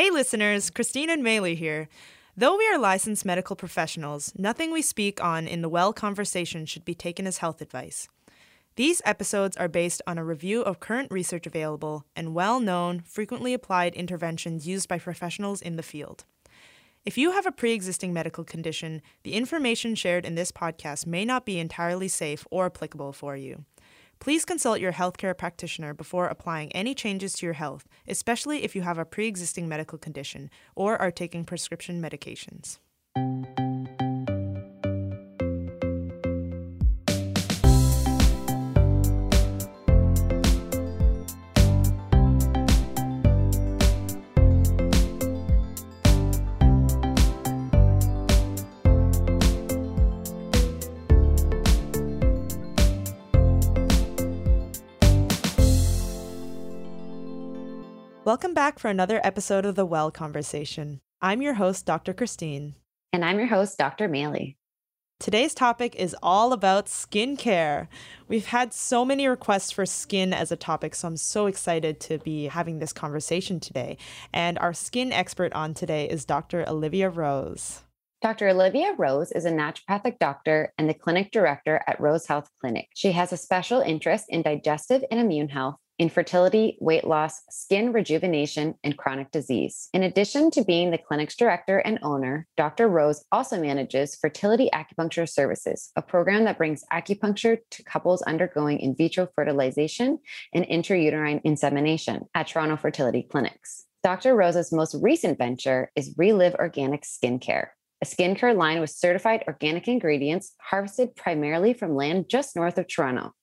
Hey, listeners, Christine and Maylee here. Though we are licensed medical professionals, nothing we speak on in the Well conversation should be taken as health advice. These episodes are based on a review of current research available and well known, frequently applied interventions used by professionals in the field. If you have a pre existing medical condition, the information shared in this podcast may not be entirely safe or applicable for you. Please consult your healthcare practitioner before applying any changes to your health, especially if you have a pre existing medical condition or are taking prescription medications. Welcome back for another episode of The Well Conversation. I'm your host, Dr. Christine. And I'm your host, Dr. Maylee. Today's topic is all about skincare. We've had so many requests for skin as a topic, so I'm so excited to be having this conversation today. And our skin expert on today is Dr. Olivia Rose. Dr. Olivia Rose is a naturopathic doctor and the clinic director at Rose Health Clinic. She has a special interest in digestive and immune health infertility, weight loss, skin rejuvenation, and chronic disease. In addition to being the clinic's director and owner, Dr. Rose also manages Fertility Acupuncture Services, a program that brings acupuncture to couples undergoing in vitro fertilization and intrauterine insemination at Toronto Fertility Clinics. Dr. Rose's most recent venture is Reliv Organic Skincare, a skincare line with certified organic ingredients harvested primarily from land just north of Toronto.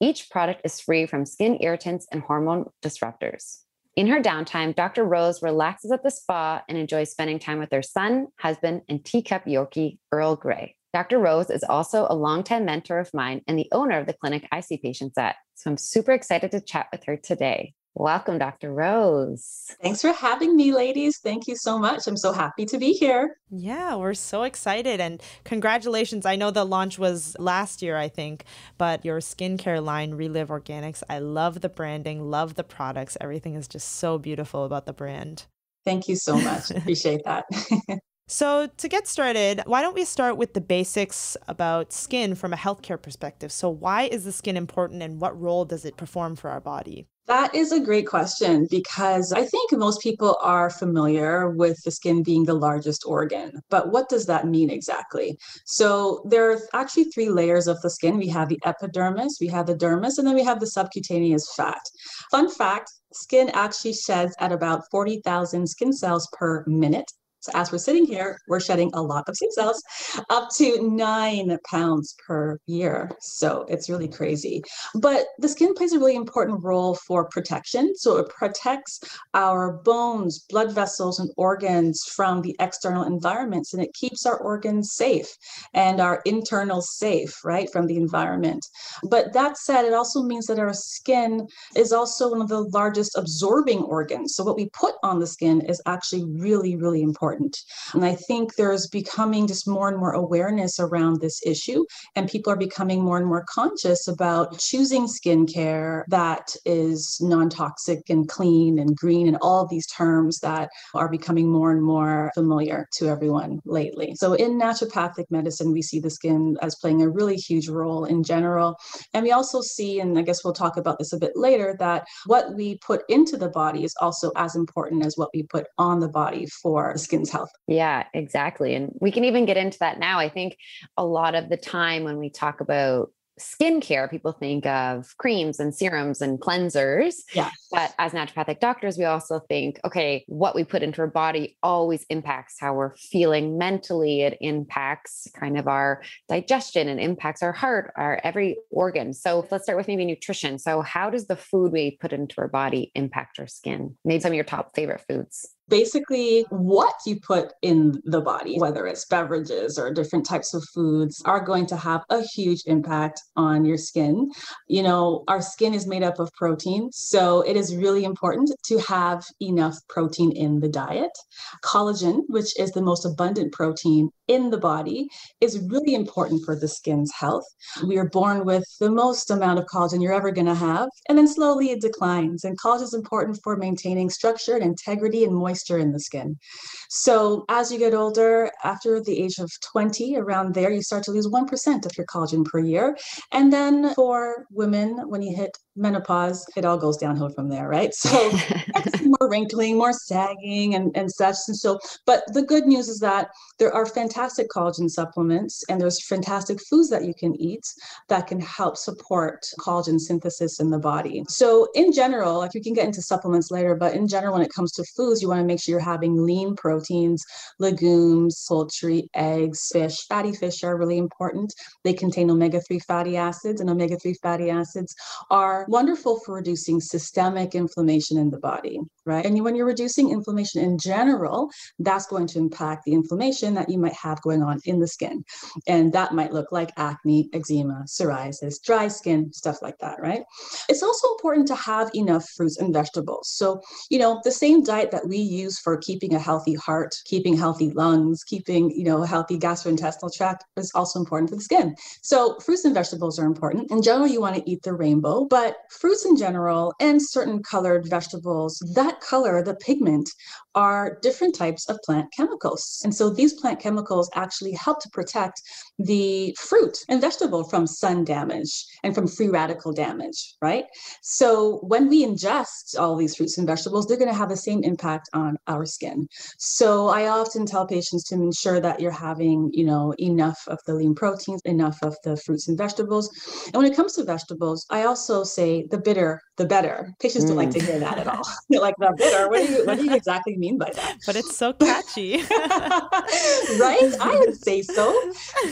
Each product is free from skin irritants and hormone disruptors. In her downtime, Dr. Rose relaxes at the spa and enjoys spending time with her son, husband, and teacup Yorkie, Earl Grey. Dr. Rose is also a longtime mentor of mine and the owner of the clinic I see patients at. So I'm super excited to chat with her today. Welcome, Dr. Rose. Thanks for having me, ladies. Thank you so much. I'm so happy to be here. Yeah, we're so excited and congratulations. I know the launch was last year, I think, but your skincare line, Reliv Organics, I love the branding, love the products. Everything is just so beautiful about the brand. Thank you so much. Appreciate that. So, to get started, why don't we start with the basics about skin from a healthcare perspective? So, why is the skin important and what role does it perform for our body? That is a great question because I think most people are familiar with the skin being the largest organ. But what does that mean exactly? So, there are actually three layers of the skin we have the epidermis, we have the dermis, and then we have the subcutaneous fat. Fun fact skin actually sheds at about 40,000 skin cells per minute. So as we're sitting here, we're shedding a lot of skin cells, up to nine pounds per year. So it's really crazy. But the skin plays a really important role for protection. So it protects our bones, blood vessels, and organs from the external environments, and it keeps our organs safe and our internal safe, right, from the environment. But that said, it also means that our skin is also one of the largest absorbing organs. So what we put on the skin is actually really, really important important. And I think there's becoming just more and more awareness around this issue, and people are becoming more and more conscious about choosing skincare that is non toxic and clean and green, and all these terms that are becoming more and more familiar to everyone lately. So, in naturopathic medicine, we see the skin as playing a really huge role in general. And we also see, and I guess we'll talk about this a bit later, that what we put into the body is also as important as what we put on the body for skin health. Yeah, exactly. And we can even get into that now. I think a lot of the time when we talk about skincare, people think of creams and serums and cleansers. Yeah. But as naturopathic doctors, we also think, okay, what we put into our body always impacts how we're feeling mentally. It impacts kind of our digestion and impacts our heart, our every organ. So let's start with maybe nutrition. So, how does the food we put into our body impact our skin? Maybe some of your top favorite foods basically what you put in the body, whether it's beverages or different types of foods, are going to have a huge impact on your skin. You know, our skin is made up of protein, so it is really important to have enough protein in the diet. Collagen, which is the most abundant protein in the body, is really important for the skin's health. We are born with the most amount of collagen you're ever going to have, and then slowly it declines. And collagen is important for maintaining structure and integrity and moisture moisture in the skin. So as you get older, after the age of 20, around there, you start to lose 1% of your collagen per year. And then for women, when you hit menopause, it all goes downhill from there, right? So more wrinkling, more sagging and, and such. And so, but the good news is that there are fantastic collagen supplements and there's fantastic foods that you can eat that can help support collagen synthesis in the body. So in general, like we can get into supplements later, but in general, when it comes to foods, you want to make sure you're having lean proteins, legumes, poultry, eggs, fish. Fatty fish are really important. They contain omega-3 fatty acids and omega-3 fatty acids are wonderful for reducing systemic inflammation in the body, right? And when you're reducing inflammation in general, that's going to impact the inflammation that you might have going on in the skin. And that might look like acne, eczema, psoriasis, dry skin, stuff like that, right? It's also important to have enough fruits and vegetables. So, you know, the same diet that we use for keeping a healthy heart, keeping healthy lungs, keeping, you know, healthy gastrointestinal tract is also important for the skin. So, fruits and vegetables are important. In general, you want to eat the rainbow, but fruits in general and certain colored vegetables, that color, the pigment, are different types of plant chemicals. And so these plant chemicals actually help to protect the fruit and vegetable from sun damage and from free radical damage, right? So when we ingest all these fruits and vegetables, they're going to have the same impact on our skin. So I often tell patients to ensure that you're having, you know, enough of the lean proteins, enough of the fruits and vegetables. And when it comes to vegetables, I also say the bitter, the better. Patients mm. don't like to hear that at all. They're like, the bitter, what do you what do you exactly mean by that? But it's so catchy. right? I would say so.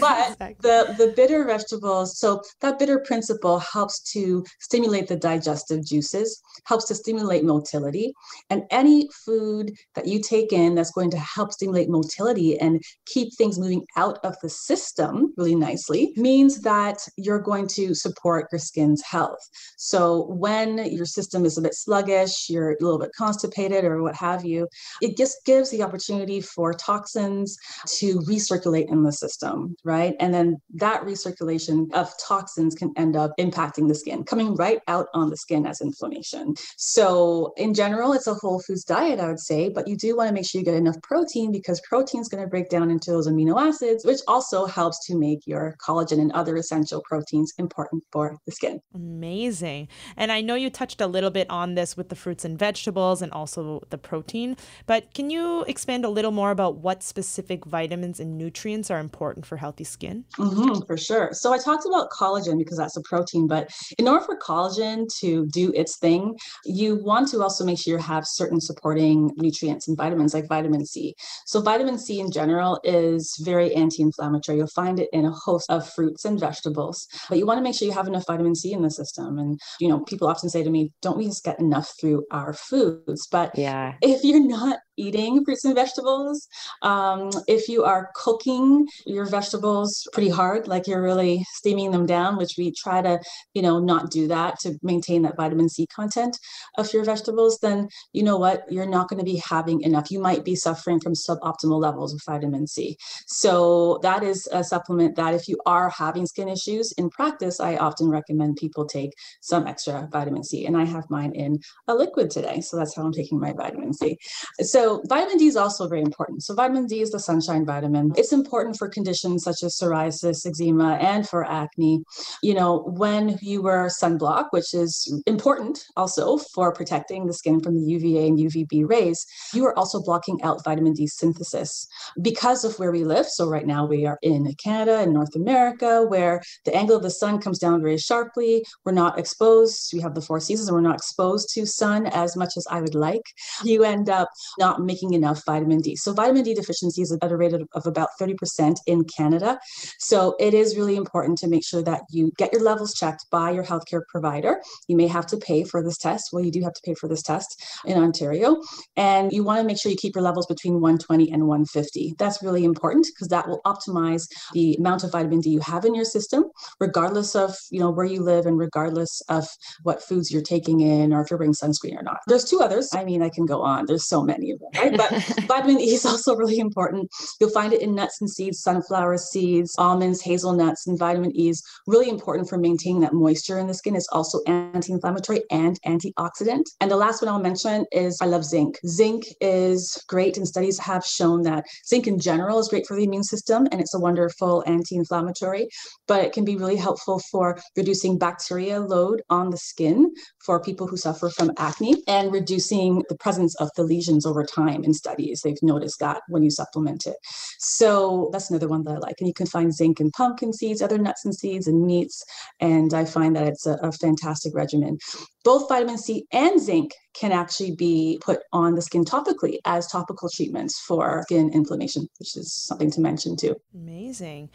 But exactly. the the bitter vegetables, so that bitter principle helps to stimulate the digestive juices, helps to stimulate motility. And any food that you take in that's going to help stimulate motility and keep things moving out of the system really nicely means that you're going to support your skin's health. So when your system is a bit sluggish, you're a little bit constipated or what have you, it just gives the opportunity for toxins to recirculate in the system, right? And then that recirculation of toxins can end up impacting the skin, coming right out on the skin as inflammation. So, in general, it's a whole foods diet, I would say, but you do want to make sure you get enough protein because protein is going to break down into those amino acids, which also helps to make your collagen and other essential proteins important for the skin. Amazing. And I know you touched a little bit on this with the fruits and vegetables and also the protein, but can you expand a little more about what specific vitamins and nutrients are important for healthy skin? Mm-hmm, for sure. So I talked about collagen because that's a protein, but in order for collagen to do its thing, you want to also make sure you have certain supporting nutrients and vitamins like vitamin C. So vitamin C in general is very anti-inflammatory. You'll find it in a host of fruits and vegetables, but you want to make sure you have enough vitamin C in the system. And you know, people often say to me, "Don't we just get enough through our foods?" But yeah, if you're not eating fruits and vegetables. Um, if you are cooking your vegetables pretty hard, like you're really steaming them down, which we try to, you know, not do that to maintain that vitamin C content of your vegetables, then you know what? You're not going to be having enough. You might be suffering from suboptimal levels of vitamin C. So that is a supplement that if you are having skin issues in practice, I often recommend people take some extra vitamin C. And I have mine in a liquid today. So that's how I'm taking my vitamin C. So so vitamin D is also very important. So vitamin D is the sunshine vitamin. It's important for conditions such as psoriasis, eczema, and for acne. You know, when you wear sunblock, which is important also for protecting the skin from the UVA and UVB rays, you are also blocking out vitamin D synthesis because of where we live. So right now we are in Canada and North America, where the angle of the sun comes down very sharply. We're not exposed. We have the four seasons, and we're not exposed to sun as much as I would like. You end up not making enough vitamin D. So vitamin D deficiency is at a rate of about 30% in Canada. So it is really important to make sure that you get your levels checked by your healthcare provider. You may have to pay for this test. Well, you do have to pay for this test in Ontario. And you want to make sure you keep your levels between 120 and 150. That's really important because that will optimize the amount of vitamin D you have in your system, regardless of you know where you live and regardless of what foods you're taking in or if you're wearing sunscreen or not. There's two others. I mean, I can go on. There's so many of them right? But vitamin E is also really important. You'll find it in nuts and seeds, sunflower seeds, almonds, hazelnuts, and vitamin E is really important for maintaining that moisture in the skin. It's also anti-inflammatory and antioxidant. And the last one I'll mention is I love zinc. Zinc is great, and studies have shown that zinc in general is great for the immune system, and it's a wonderful anti-inflammatory. But it can be really helpful for reducing bacteria load on the skin for people who suffer from acne and reducing the presence of the lesions over time in studies. They've noticed that when you supplement it. So that's another one that I like. And you can find zinc in pumpkin seeds, other nuts and seeds, and meats. And I find that it's a, a fantastic regimen. Both vitamin C and zinc can actually be put on the skin topically as topical treatments for skin inflammation, which is something to mention too. Amazing.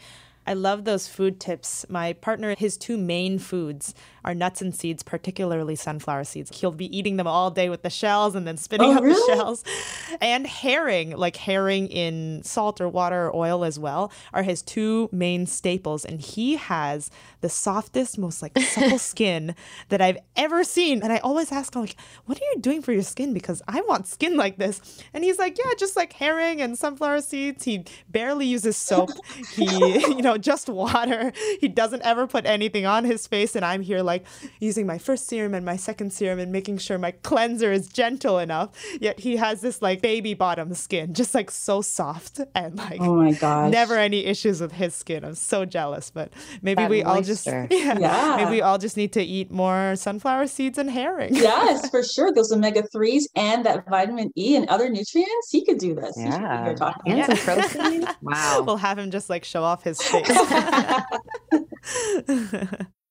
I love those food tips. My partner, his two main foods are nuts and seeds, particularly sunflower seeds. He'll be eating them all day with the shells and then spitting oh, out really? the shells. And herring, like herring in salt or water or oil as well, are his two main staples. And he has the softest, most like supple skin that I've ever seen. And I always ask him, like, what are you doing for your skin? Because I want skin like this. And he's like, yeah, just like herring and sunflower seeds. He barely uses soap. He, you know, just water. He doesn't ever put anything on his face. And I'm here like, like using my first serum and my second serum and making sure my cleanser is gentle enough. Yet he has this like baby bottom skin, just like so soft and like oh my god, never any issues with his skin. I'm so jealous, but maybe that we moisture. all just yeah, yeah, maybe we all just need to eat more sunflower seeds and herring. yes, for sure. Those omega threes and that vitamin E and other nutrients. He could do this. Yeah, and yeah. some protein. wow. We'll have him just like show off his face.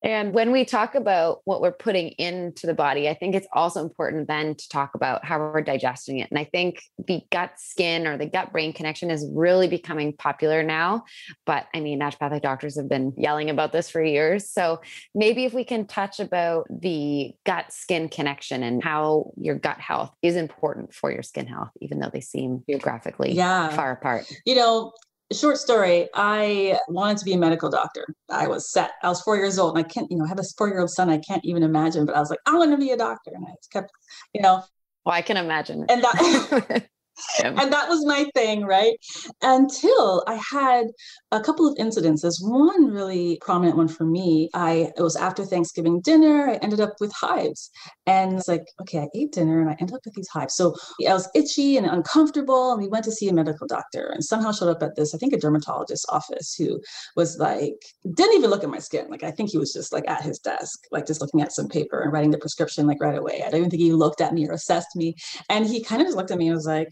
And when we talk about what we're putting into the body, I think it's also important then to talk about how we're digesting it. And I think the gut skin or the gut brain connection is really becoming popular now. But I mean, naturopathic doctors have been yelling about this for years. So maybe if we can touch about the gut skin connection and how your gut health is important for your skin health, even though they seem geographically yeah. far apart. You know, short story i wanted to be a medical doctor. I was set. I was four years old and i can't you know have a four year old son i can't even imagine but i was like i want to be a doctor and i kept you know. Well i can imagine. And that and that was my thing, right? Until I had a couple of incidences. One really prominent one for me. I it was after Thanksgiving dinner. I ended up with hives, and it's like, okay, I ate dinner and I ended up with these hives. So I was itchy and uncomfortable, and we went to see a medical doctor, and somehow showed up at this, I think, a dermatologist's office who was like, didn't even look at my skin. Like I think he was just like at his desk, like just looking at some paper and writing the prescription like right away. I don't even think he looked at me or assessed me, and he kind of just looked at me and was like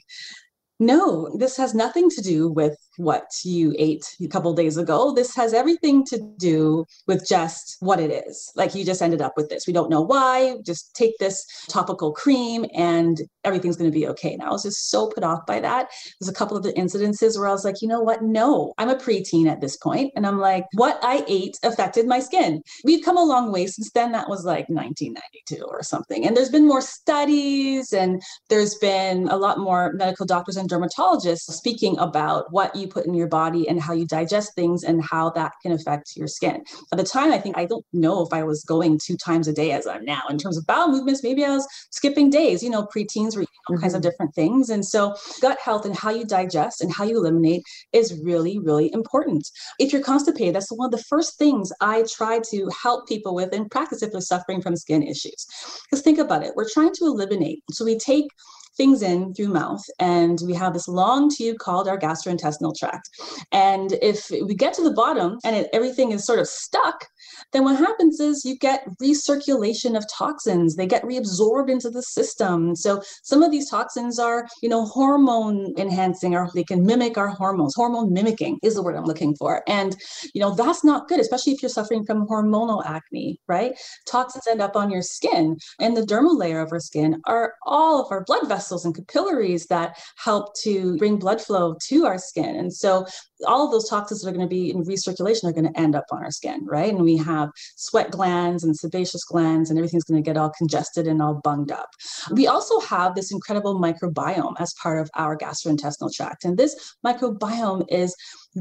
no, this has nothing to do with what you ate a couple days ago. This has everything to do with just what it is. Like you just ended up with this. We don't know why. Just take this topical cream and everything's going to be okay. And I was just so put off by that. There's a couple of the incidences where I was like, you know what? No, I'm a preteen at this point, And I'm like, what I ate affected my skin. We've come a long way since then. That was like 1992 or something. And there's been more studies and there's been a lot more medical doctors and dermatologists speaking about what you put in your body and how you digest things and how that can affect your skin. At the time, I think I don't know if I was going two times a day as I'm now in terms of bowel movements. Maybe I was skipping days. You know, preteens were eating all mm-hmm. kinds of mm-hmm. different things. And so, gut health and how you digest and how you eliminate is really, really important. If you're constipated, that's one of the first things I try to help people with in practice if they're suffering from skin issues. Because think about it, we're trying to eliminate. So we take things in through mouth and we have this long tube called our gastrointestinal tract and if we get to the bottom and it, everything is sort of stuck then what happens is you get recirculation of toxins. They get reabsorbed into the system. So some of these toxins are you know hormone enhancing or they can mimic our hormones. Hormone mimicking is the word i'm looking for. And you know that's not good especially if you're suffering from hormonal acne right? Toxins end up on your skin and the dermal layer of our skin are all of our blood vessels and capillaries that help to bring blood flow to our skin. And so all of those toxins that are going to be in recirculation are going to end up on our skin, right? And we have sweat glands and sebaceous glands, and everything's going to get all congested and all bunged up. We also have this incredible microbiome as part of our gastrointestinal tract. And this microbiome is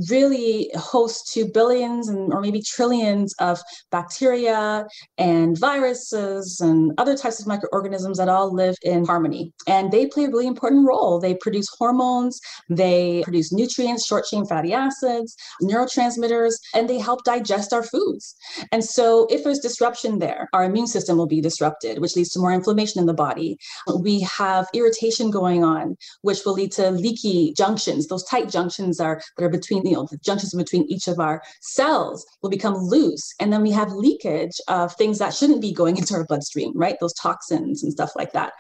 really host to billions and or maybe trillions of bacteria and viruses and other types of microorganisms that all live in harmony. And they play a really important role. They produce hormones, they produce nutrients, short chain fatty acids, neurotransmitters, and they help digest our foods. And so if there's disruption there, our immune system will be disrupted, which leads to more inflammation in the body. We have irritation going on, which will lead to leaky junctions. Those tight junctions are that are between, you know, the junctions between each of our cells will become loose. And then we have leakage of things that shouldn't be going into our bloodstream, right? Those toxins and stuff like that.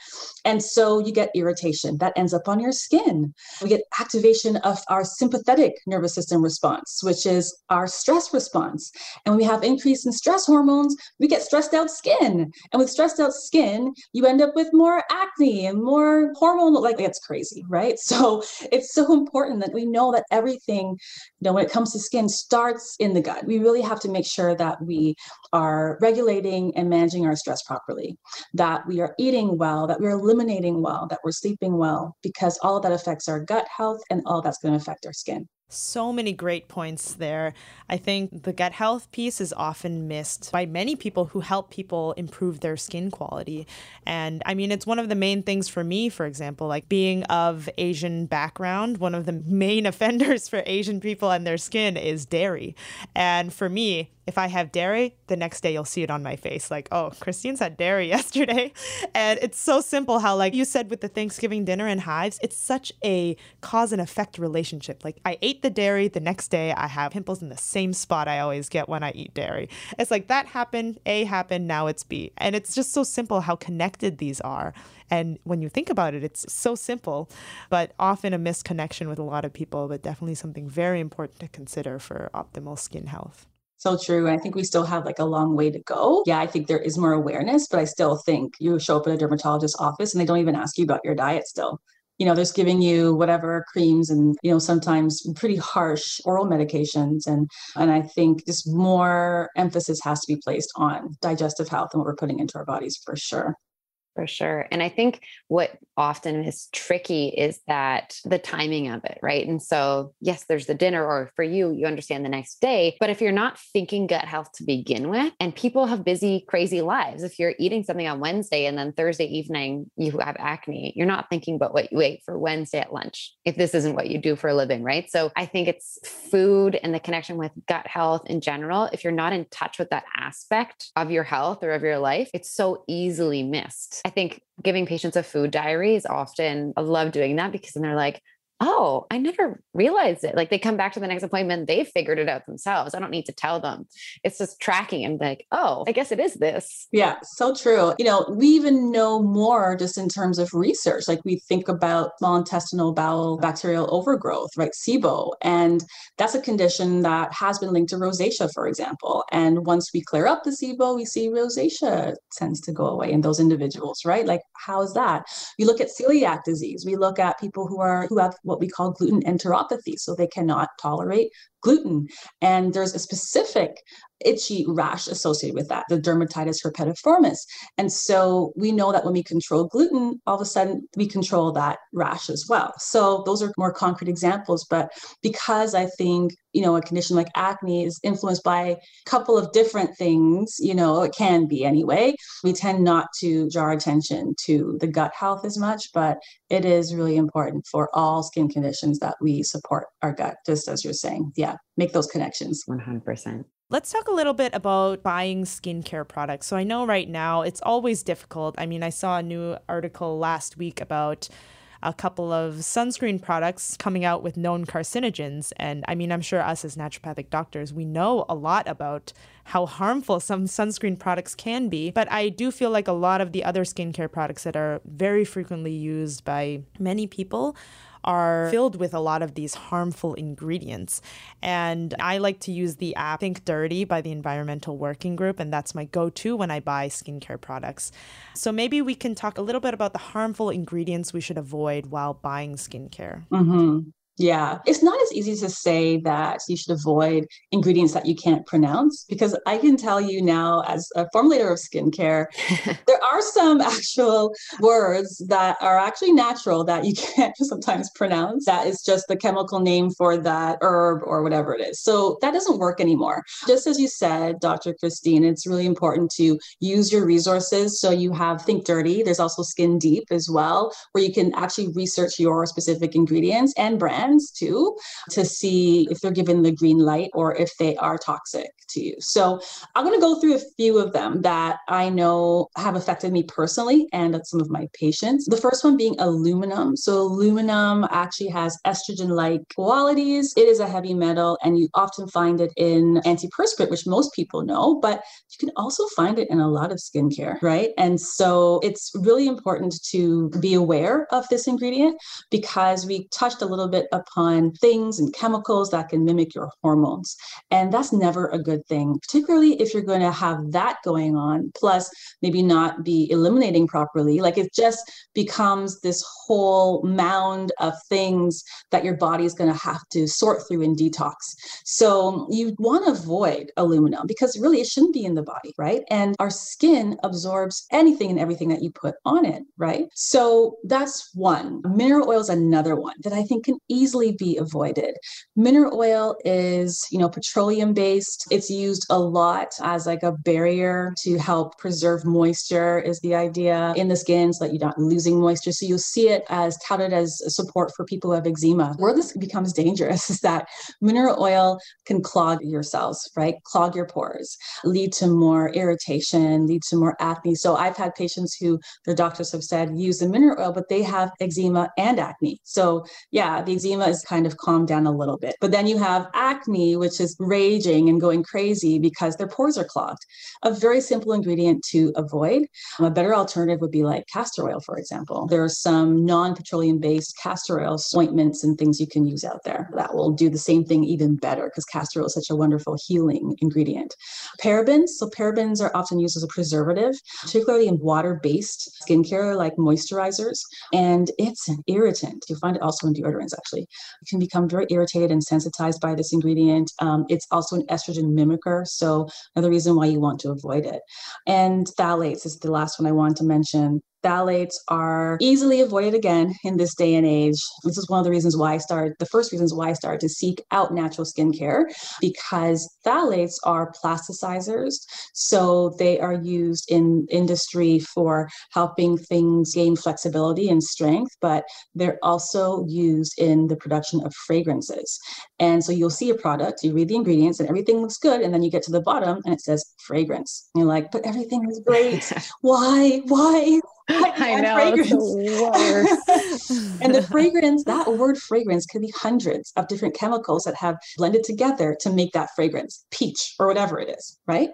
And so you get irritation that ends up on your skin. We get activation of our sympathetic nervous system response, which is our stress response. And we have increase in stress hormones, we get stressed out skin. And with stressed out skin, you end up with more acne and more hormonal, like that's crazy, right? So it's so important that we know that everything, you know, when it comes to skin starts in the gut. We really have to make sure that we are regulating and managing our stress properly, that we are eating well, that we're eliminating well, that we're sleeping well, because all of that affects our gut health and all that's going to affect our skin. So many great points there. I think the gut health piece is often missed by many people who help people improve their skin quality. And I mean, it's one of the main things for me, for example, like being of Asian background, one of the main offenders for Asian people and their skin is dairy. And for me, if I have dairy, the next day you'll see it on my face. Like, oh, Christine's had dairy yesterday. And it's so simple how, like you said with the Thanksgiving dinner and hives, it's such a cause and effect relationship. Like, I ate the dairy, the next day I have pimples in the same spot I always get when I eat dairy. It's like that happened, A happened, now it's B. And it's just so simple how connected these are. And when you think about it, it's so simple, but often a misconnection with a lot of people, but definitely something very important to consider for optimal skin health so true. I think we still have like a long way to go. Yeah, I think there is more awareness, but I still think you show up at a dermatologist's office and they don't even ask you about your diet still. You know, they're just giving you whatever creams and, you know, sometimes pretty harsh oral medications. And and I think just more emphasis has to be placed on digestive health and what we're putting into our bodies for sure. For sure. And I think what often is tricky is that the timing of it, right? And so, yes, there's the dinner, or for you, you understand the next day. But if you're not thinking gut health to begin with, and people have busy, crazy lives, if you're eating something on Wednesday and then Thursday evening you have acne, you're not thinking about what you ate for Wednesday at lunch if this isn't what you do for a living, right? So I think it's food and the connection with gut health in general. If you're not in touch with that aspect of your health or of your life, it's so easily missed. I think giving patients a food diary is often, I love doing that because then they're like, oh, I never realized it. Like they come back to the next appointment, they figured it out themselves. I don't need to tell them. It's just tracking and like, oh, I guess it is this. Yeah, so true. You know, we even know more just in terms of research. Like we think about small intestinal bowel bacterial overgrowth, right? SIBO. And that's a condition that has been linked to rosacea, for example. And once we clear up the SIBO, we see rosacea tends to go away in those individuals, right? Like, how is that? You look at celiac disease. We look at people who are who have what we call gluten enteropathy. So they cannot tolerate gluten. And there's a specific itchy rash associated with that, the dermatitis herpetiformis. And so we know that when we control gluten, all of a sudden we control that rash as well. So those are more concrete examples. But because I think, you know, a condition like acne is influenced by a couple of different things, you know, it can be anyway, we tend not to draw attention to the gut health as much, but it is really important for all skin conditions that we support our gut, just as you're saying. Yeah, make those connections. 100%. Let's talk a little bit about buying skincare products. So I know right now it's always difficult. I mean, I saw a new article last week about a couple of sunscreen products coming out with known carcinogens. And I mean, I'm sure us as naturopathic doctors, we know a lot about how harmful some sunscreen products can be. But I do feel like a lot of the other skincare products that are very frequently used by many people are filled with a lot of these harmful ingredients. And I like to use the app Think Dirty by the Environmental Working Group, and that's my go to when I buy skincare products. So maybe we can talk a little bit about the harmful ingredients we should avoid while buying skincare. Mm-hmm. Yeah, it's not as easy to say that you should avoid ingredients that you can't pronounce because I can tell you now, as a formulator of skincare, there are some actual words that are actually natural that you can't sometimes pronounce. That is just the chemical name for that herb or whatever it is. So that doesn't work anymore. Just as you said, Dr. Christine, it's really important to use your resources. So you have Think Dirty, there's also Skin Deep as well, where you can actually research your specific ingredients and brand brands too to see if they're given the green light or if they are toxic to you. So I'm going to go through a few of them that I know have affected me personally and some of my patients. The first one being aluminum. So aluminum actually has estrogen-like qualities. It is a heavy metal and you often find it in antiperspirant, which most people know, but you can also find it in a lot of skincare, right? And so it's really important to be aware of this ingredient because we touched a little bit upon things and chemicals that can mimic your hormones. And that's never a good thing, particularly if you're going to have that going on, plus maybe not be eliminating properly. Like it just becomes this whole mound of things that your body is going to have to sort through and detox. So you want to avoid aluminum because really it shouldn't be in the body, right? And our skin absorbs anything and everything that you put on it, right? So that's one. Mineral oil is another one that I think can easily be avoided. Mineral oil is, you know, petroleum based. It's used a lot as like a barrier to help preserve moisture is the idea in the skin so that you're not losing moisture. So you'll see it as touted as support for people who have eczema. Where this becomes dangerous is that mineral oil can clog your cells, right? Clog your pores, lead to more irritation, lead to more acne. So I've had patients who their doctors have said use the mineral oil, but they have eczema and acne. So yeah, the eczema is kind of calmed down a little bit. But then you have acne, which is raging and going crazy because their pores are clogged. A very simple ingredient to avoid. A better alternative would be like castor oil, for example. There are some non petroleum based castor oil ointments and things you can use out there that will do the same thing even better because castor oil is such a wonderful healing ingredient. Parabens. So, parabens are often used as a preservative, particularly in water based skincare like moisturizers. And it's an irritant. You'll find it also in deodorants, actually actually can become very irritated and sensitized by this ingredient. Um, it's also an estrogen mimicker, so another reason why you want to avoid it. And phthalates is the last one I want to mention phthalates are easily avoided again in this day and age. This is one of the reasons why I started, the first reasons why I started to seek out natural skincare, because phthalates are plasticizers. So they are used in industry for helping things gain flexibility and strength, but they're also used in the production of fragrances. And so you'll see a product, you read the ingredients, and everything looks good. And then you get to the bottom and it says fragrance. And you're like, but everything is great. Why? Why? I know. Fragrance. And the fragrance, that word fragrance could be hundreds of different chemicals that have blended together to make that fragrance, peach or whatever it is, right?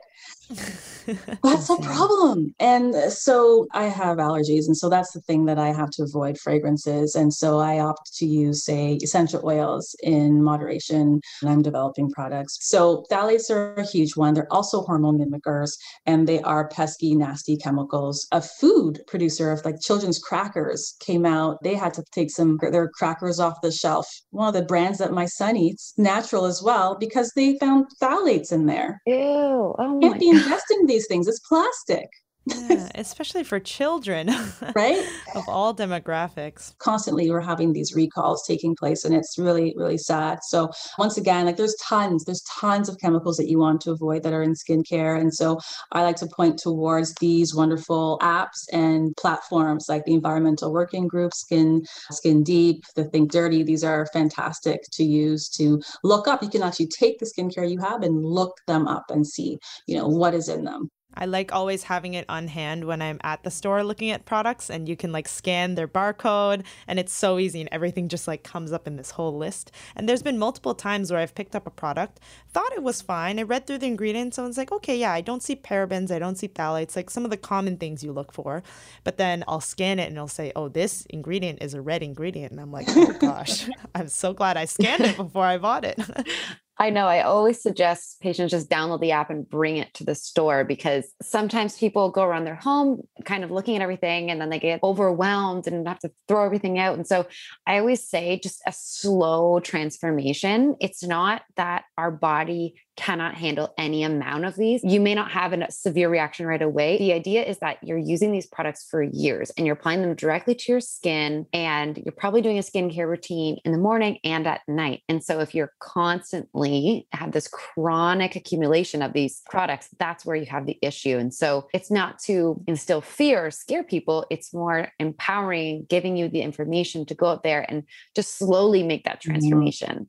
that's a problem. And so I have allergies. And so that's the thing that I have to avoid fragrances. And so I opt to use, say, essential oils in moderation when I'm developing products. So phthalates are a huge one. They're also hormone mimickers and they are pesky, nasty chemicals. A food producer of like children's crackers came out. They had to take some their crackers off the shelf. One of the brands that my son eats, natural as well, because they found phthalates in there. Ew. Oh Can't be ingesting these things. It's plastic. Yeah, especially for children, right? of all demographics. Constantly, we're having these recalls taking place, and it's really, really sad. So, once again, like there's tons, there's tons of chemicals that you want to avoid that are in skincare. And so, I like to point towards these wonderful apps and platforms like the Environmental Working Group, Skin, Skin Deep, the Think Dirty. These are fantastic to use to look up. You can actually take the skincare you have and look them up and see, you know, what is in them. I like always having it on hand when I'm at the store looking at products and you can like scan their barcode and it's so easy and everything just like comes up in this whole list. And there's been multiple times where I've picked up a product, thought it was fine. I read through the ingredients and was like, okay, yeah, I don't see parabens, I don't see phthalates, like some of the common things you look for. But then I'll scan it and it'll say, oh, this ingredient is a red ingredient. And I'm like, oh gosh, I'm so glad I scanned it before I bought it. I know. I always suggest patients just download the app and bring it to the store because sometimes people go around their home kind of looking at everything and then they get overwhelmed and have to throw everything out. And so I always say just a slow transformation. It's not that our body cannot handle any amount of these. You may not have a severe reaction right away. The idea is that you're using these products for years and you're applying them directly to your skin and you're probably doing a skincare routine in the morning and at night. And so if you're constantly have this chronic accumulation of these products, that's where you have the issue. And so it's not to instill fear or scare people, it's more empowering, giving you the information to go out there and just slowly make that mm-hmm. transformation. Mm-hmm.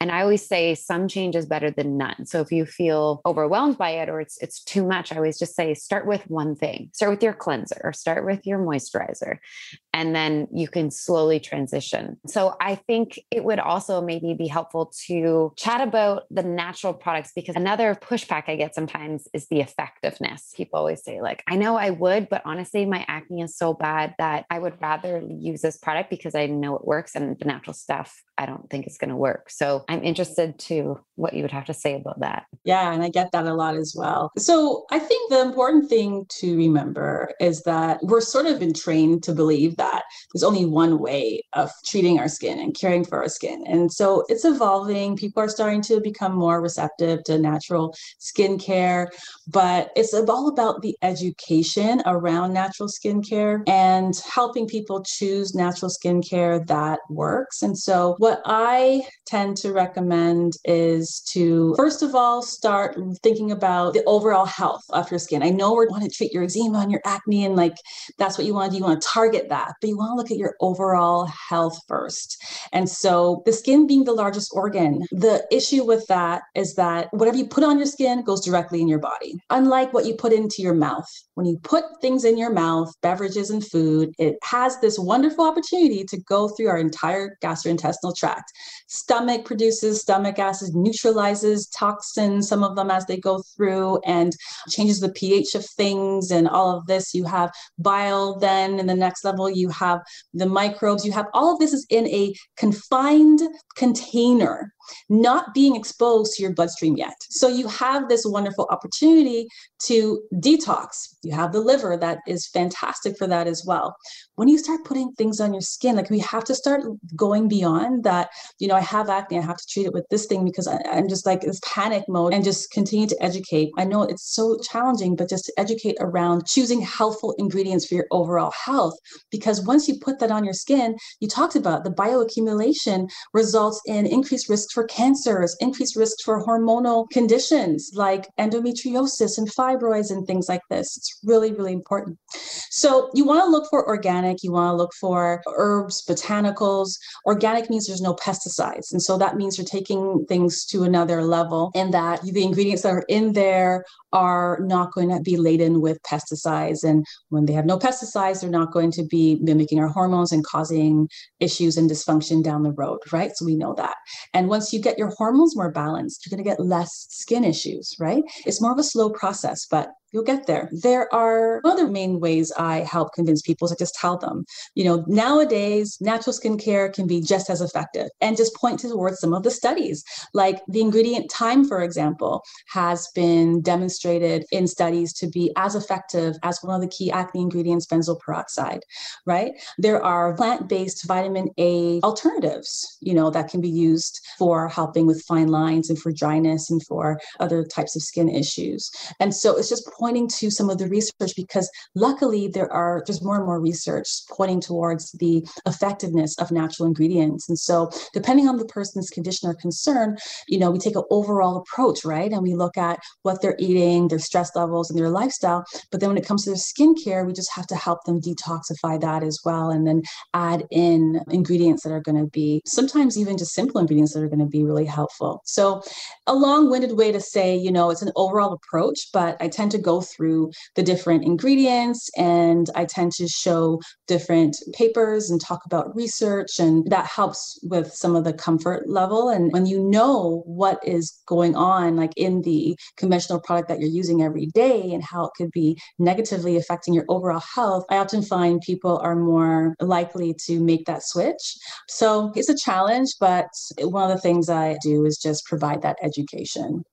And I always say some change is better than none. So if you feel overwhelmed by it or it's it's too much, I always just say start with one thing. Start with your cleanser or start with your moisturizer and then you can slowly transition. So I think it would also maybe be helpful to chat about the natural products because another pushback I get sometimes is the effectiveness. People always say, like, I know I would, but honestly, my acne is so bad that I would rather use this product because I know it works and the natural stuff I don't think it's going to work. So I'm interested to what you would have to say about that. Yeah, and I get that a lot as well. So I think the important thing to remember is that we're sort of been trained to believe that there's only one way of treating our skin and caring for our skin. And so it's evolving. People are starting to become more receptive to natural skincare, but it's all about the education around natural skincare and helping people choose natural skincare that works. And so what I tend to recommend is to first of all start thinking about the overall health of your skin. I know we want to treat your eczema and your acne and like that's what you want to do. You want to target that but you want to look at your overall health first. And so, the skin being the largest organ, the issue with that is that whatever you put on your skin goes directly in your body, unlike what you put into your mouth. When you put things in your mouth, beverages and food, it has this wonderful opportunity to go through our entire gastrointestinal tract. Stomach produces stomach acid, neutralizes toxins, some of them as they go through, and changes the pH of things and all of this. You have bile, then in the next level, you have the microbes, you have all of this is in a confined container not being exposed to your bloodstream yet. So you have this wonderful opportunity to detox. You have the liver that is fantastic for that as well. When you start putting things on your skin, like we have to start going beyond that, you know, I have acne, I have to treat it with this thing because I, am just like this panic mode and just continue to educate. I know it's so challenging, but just to educate around choosing healthful ingredients for your overall health. Because once you put that on your skin, you talked about the bioaccumulation results in increased risk for for cancers, increased risk for hormonal conditions like endometriosis and fibroids and things like this. It's really, really important. So you want to look for organic, you want to look for herbs, botanicals. Organic means there's no pesticides. And so that means you're taking things to another level and that the ingredients that are in there are not going to be laden with pesticides. And when they have no pesticides, they're not going to be mimicking our hormones and causing issues and dysfunction down the road, right? So we know that. And once you get your hormones more balanced, you're going to get less skin issues, right? It's more of a slow process, but you'll get there. There are other main ways I help convince people to just tell them, you know, nowadays natural skincare can be just as effective and just point towards some of the studies. Like the ingredient thyme, for example, has been demonstrated in studies to be as effective as one of the key acne ingredients, benzoyl peroxide, right? There are plant-based vitamin A alternatives, you know, that can be used for helping with fine lines and for dryness and for other types of skin issues. And so it's just pointing to some of the research because luckily there are there's more and more research pointing towards the effectiveness of natural ingredients. And so depending on the person's condition or concern you know we take an overall approach right? And we look at what they're eating their stress levels and their lifestyle. But then when it comes to their skincare we just have to help them detoxify that as well and then add in ingredients that are going to be sometimes even just simple ingredients that are going to be really helpful. So a long-winded way to say you know it's an overall approach but i tend to go go through the different ingredients and I tend to show different papers and talk about research. And that helps with some of the comfort level. And when you know what is going on, like in the conventional product that you're using every day and how it could be negatively affecting your overall health, I often find people are more likely to make that switch. So it's a challenge, but one of the things I do is just provide that education.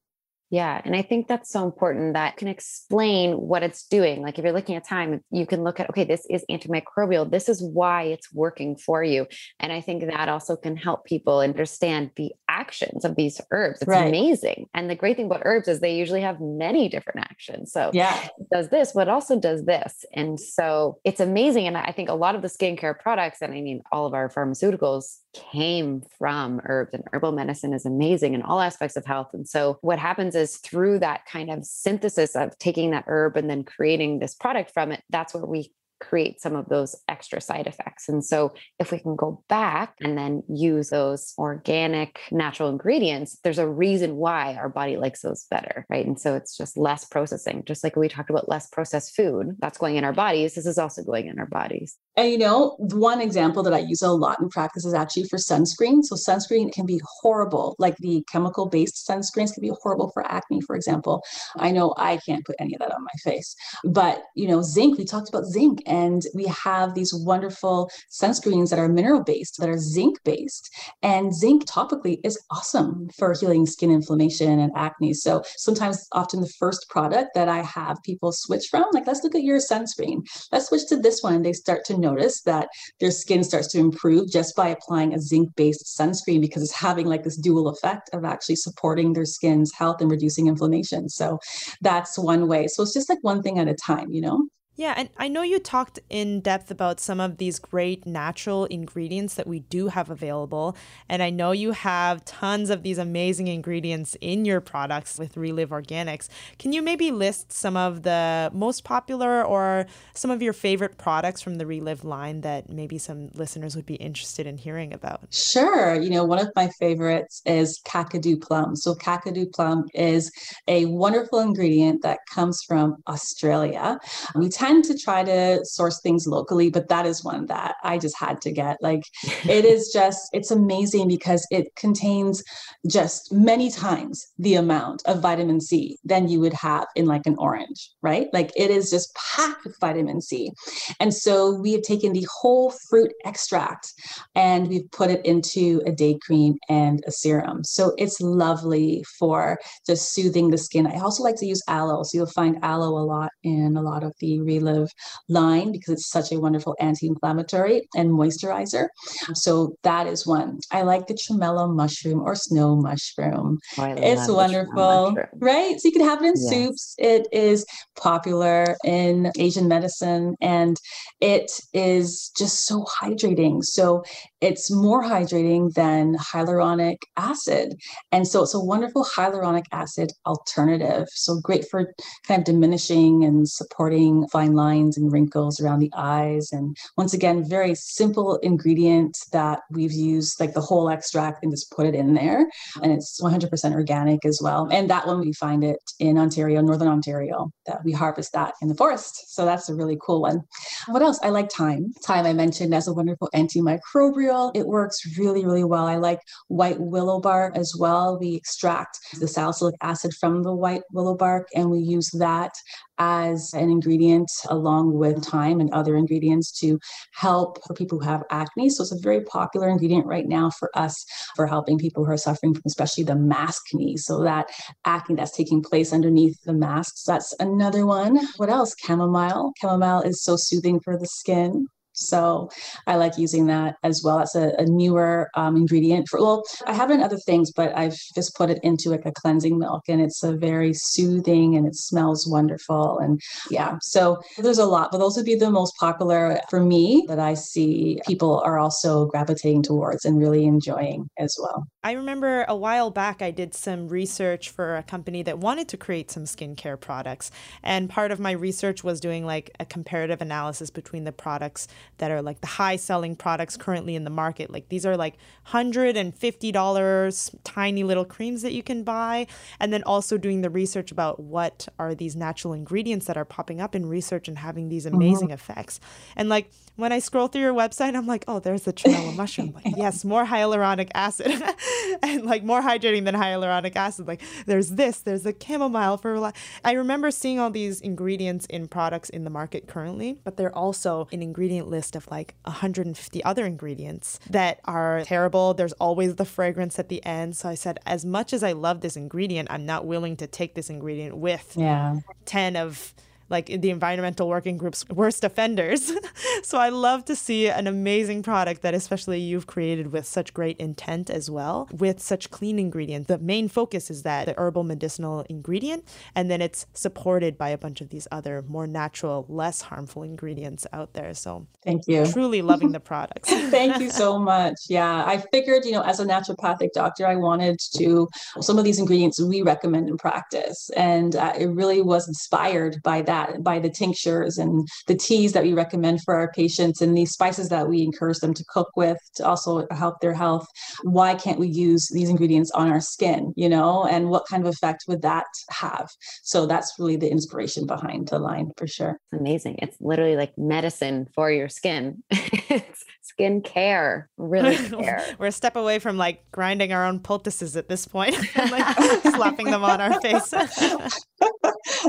Yeah. And I think that's so important that can explain what it's doing. Like if you're looking at thyme, you can look at, okay, this is antimicrobial. This is why it's working for you. And I think that also can help people understand the actions of these herbs. It's right. amazing. And the great thing about herbs is they usually have many different actions. So yeah, it does this, but also does this. And so it's amazing. And I think a lot of the skincare products, and I mean, all of our pharmaceuticals came from herbs and herbal medicine is amazing in all aspects of health. And so what happens is through that kind of synthesis of taking that herb and then creating this product from it, that's where we create some of those extra side effects. And so, if we can go back and then use those organic, natural ingredients, there's a reason why our body likes those better, right? And so, it's just less processing. Just like we talked about less processed food that's going in our bodies, this is also going in our bodies. And you know, one example that I use a lot in practice is actually for sunscreen. So, sunscreen can be horrible, like the chemical based sunscreens can be horrible for acne, for example. I know I can't put any of that on my face, but you know, zinc, we talked about zinc and we have these wonderful sunscreens that are mineral based, that are zinc based. And zinc topically is awesome for healing skin inflammation and acne. So sometimes, often the first product that I have people switch from, like, let's look at your sunscreen. Let's switch to this one. They start to notice that their skin starts to improve just by applying a zinc based sunscreen because it's having like this dual effect of actually supporting their skin's health and reducing inflammation. So that's one way. So it's just like one thing at a time, you know? Yeah, and I know you talked in depth about some of these great natural ingredients that we do have available. And I know you have tons of these amazing ingredients in your products with Reliv Organics. Can you maybe list some of the most popular or some of your favorite products from the Reliv line that maybe some listeners would be interested in hearing about? Sure. You know, one of my favorites is Kakadu plum. So, Kakadu plum is a wonderful ingredient that comes from Australia. We tend to try to source things locally, but that is one that I just had to get. Like it is just, it's amazing because it contains just many times the amount of vitamin C than you would have in like an orange, right? Like it is just packed with vitamin C. And so we have taken the whole fruit extract and we've put it into a day cream and a serum. So it's lovely for just soothing the skin. I also like to use aloe. So you'll find aloe a lot in a lot of the Reliv line because it's such a wonderful anti-inflammatory and moisturizer. So that is one. I like the tremella mushroom or snow mushroom. Oh, it's wonderful, right? So you can have it in yes. soups. It is popular in Asian medicine and it is just so hydrating. So it's more hydrating than hyaluronic acid. And so it's a wonderful hyaluronic acid alternative. So great for kind of diminishing and supporting fine lines and wrinkles around the eyes. And once again, very simple ingredient that we've used like the whole extract and just put it in there. And it's 100% organic as well. And that one we find it in Ontario, Northern Ontario, that we harvest that in the forest. So that's a really cool one. What else? I like thyme. Thyme I mentioned as a wonderful antimicrobial it works really, really well. I like white willow bark as well. We extract the salicylic acid from the white willow bark and we use that as an ingredient along with thyme and other ingredients to help for people who have acne. So it's a very popular ingredient right now for us for helping people who are suffering from especially the maskne. So that acne that's taking place underneath the masks. That's another one. What else? Chamomile. Chamomile is so soothing for the skin. So I like using that as well. That's a, a newer um, ingredient for, well, I have in other things, but I've just put it into like a cleansing milk and it's a very soothing and it smells wonderful. And yeah, so there's a lot, but those would be the most popular for me that I see people are also gravitating towards and really enjoying as well. I remember a while back I did some research for a company that wanted to create some skincare products. And part of my research was doing like a comparative analysis between the products that are like the high selling products currently in the market. Like these are like $150 tiny little creams that you can buy. And then also doing the research about what are these natural ingredients that are popping up in research and having these amazing mm-hmm. effects. And like when I scroll through your website, I'm like, oh, there's the tremella mushroom. Like, yes, more hyaluronic acid and like more hydrating than hyaluronic acid. Like, there's this, there's the chamomile for. I remember seeing all these ingredients in products in the market currently, but they're also an ingredient list of like 150 other ingredients that are terrible. There's always the fragrance at the end. So I said, as much as I love this ingredient, I'm not willing to take this ingredient with yeah. 10 of like the environmental working group's worst offenders. so I love to see an amazing product that especially you've created with such great intent as well, with such clean ingredients. The main focus is that the herbal medicinal ingredient, and then it's supported by a bunch of these other more natural, less harmful ingredients out there. So thank you. Truly loving the products. thank you so much. Yeah, I figured, you know, as a naturopathic doctor, I wanted to some of these ingredients we recommend in practice, and uh, it really was inspired by that that by the tinctures and the teas that we recommend for our patients and these spices that we encourage them to cook with to also help their health. Why can't we use these ingredients on our skin, you know, and what kind of effect would that have? So that's really the inspiration behind the line for sure. Amazing. It's literally like medicine for your skin. it's skin care, really care. We're a step away from like grinding our own poultices at this point and like slapping them on our face.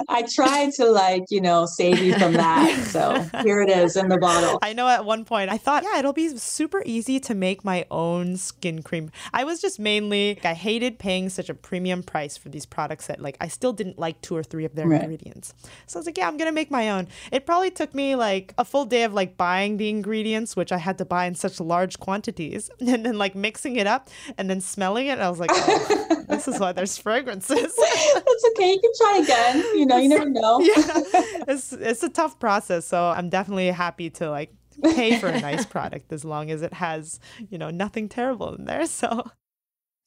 I tried to like, you know, save you from that. So here it is in the bottle. I know at one point I thought, yeah, it'll be super easy to make my own skin cream. I was just mainly, I hated paying such a premium price for these products that like I still didn't like two or three of their right. ingredients. So I was like, yeah, I'm going to make my own. It probably took me like a full day of like buying the ingredients, which I had to buy in such large quantities, and then like mixing it up and then smelling it. I was like, oh, this is why there's fragrances. That's okay. You can try again. You know, you never know. yeah, it's it's a tough process. So I'm definitely happy to like pay for a nice product as long as it has you know nothing terrible in there. So.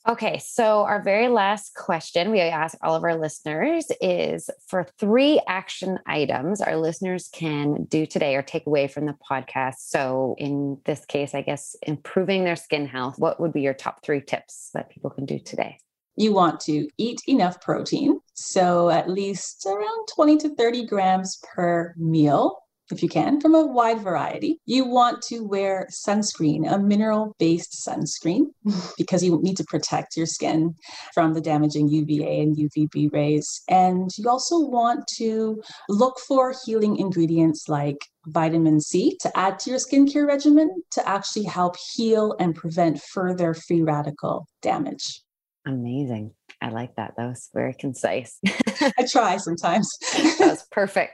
Okay, so our very last question we ask all of our listeners is for three action items our listeners can do today or take away from the podcast. So, in this case, I guess improving their skin health, what would be your top three tips that people can do today? You want to eat enough protein, so at least around 20 to 30 grams per meal if you can, from a wide variety. You want to wear sunscreen, a mineral based sunscreen, because you need to protect your skin from the damaging UVA and UVB rays. And you also want to look for healing ingredients like vitamin C to add to your skincare regimen to actually help heal and prevent further free radical damage. Amazing. I like that. That was very concise. I try sometimes. that was perfect.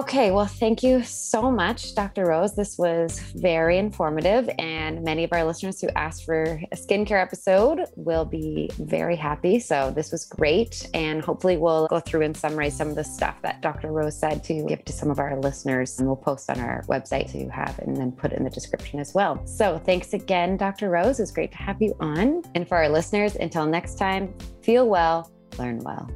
Okay, well, thank you so much, Dr. Rose. This was very informative, and many of our listeners who asked for a skincare episode will be very happy. So, this was great, and hopefully, we'll go through and summarize some of the stuff that Dr. Rose said to give to some of our listeners, and we'll post on our website so you have and then put in the description as well. So, thanks again, Dr. Rose. It was great to have you on. And for our listeners, until next time, feel well, learn well.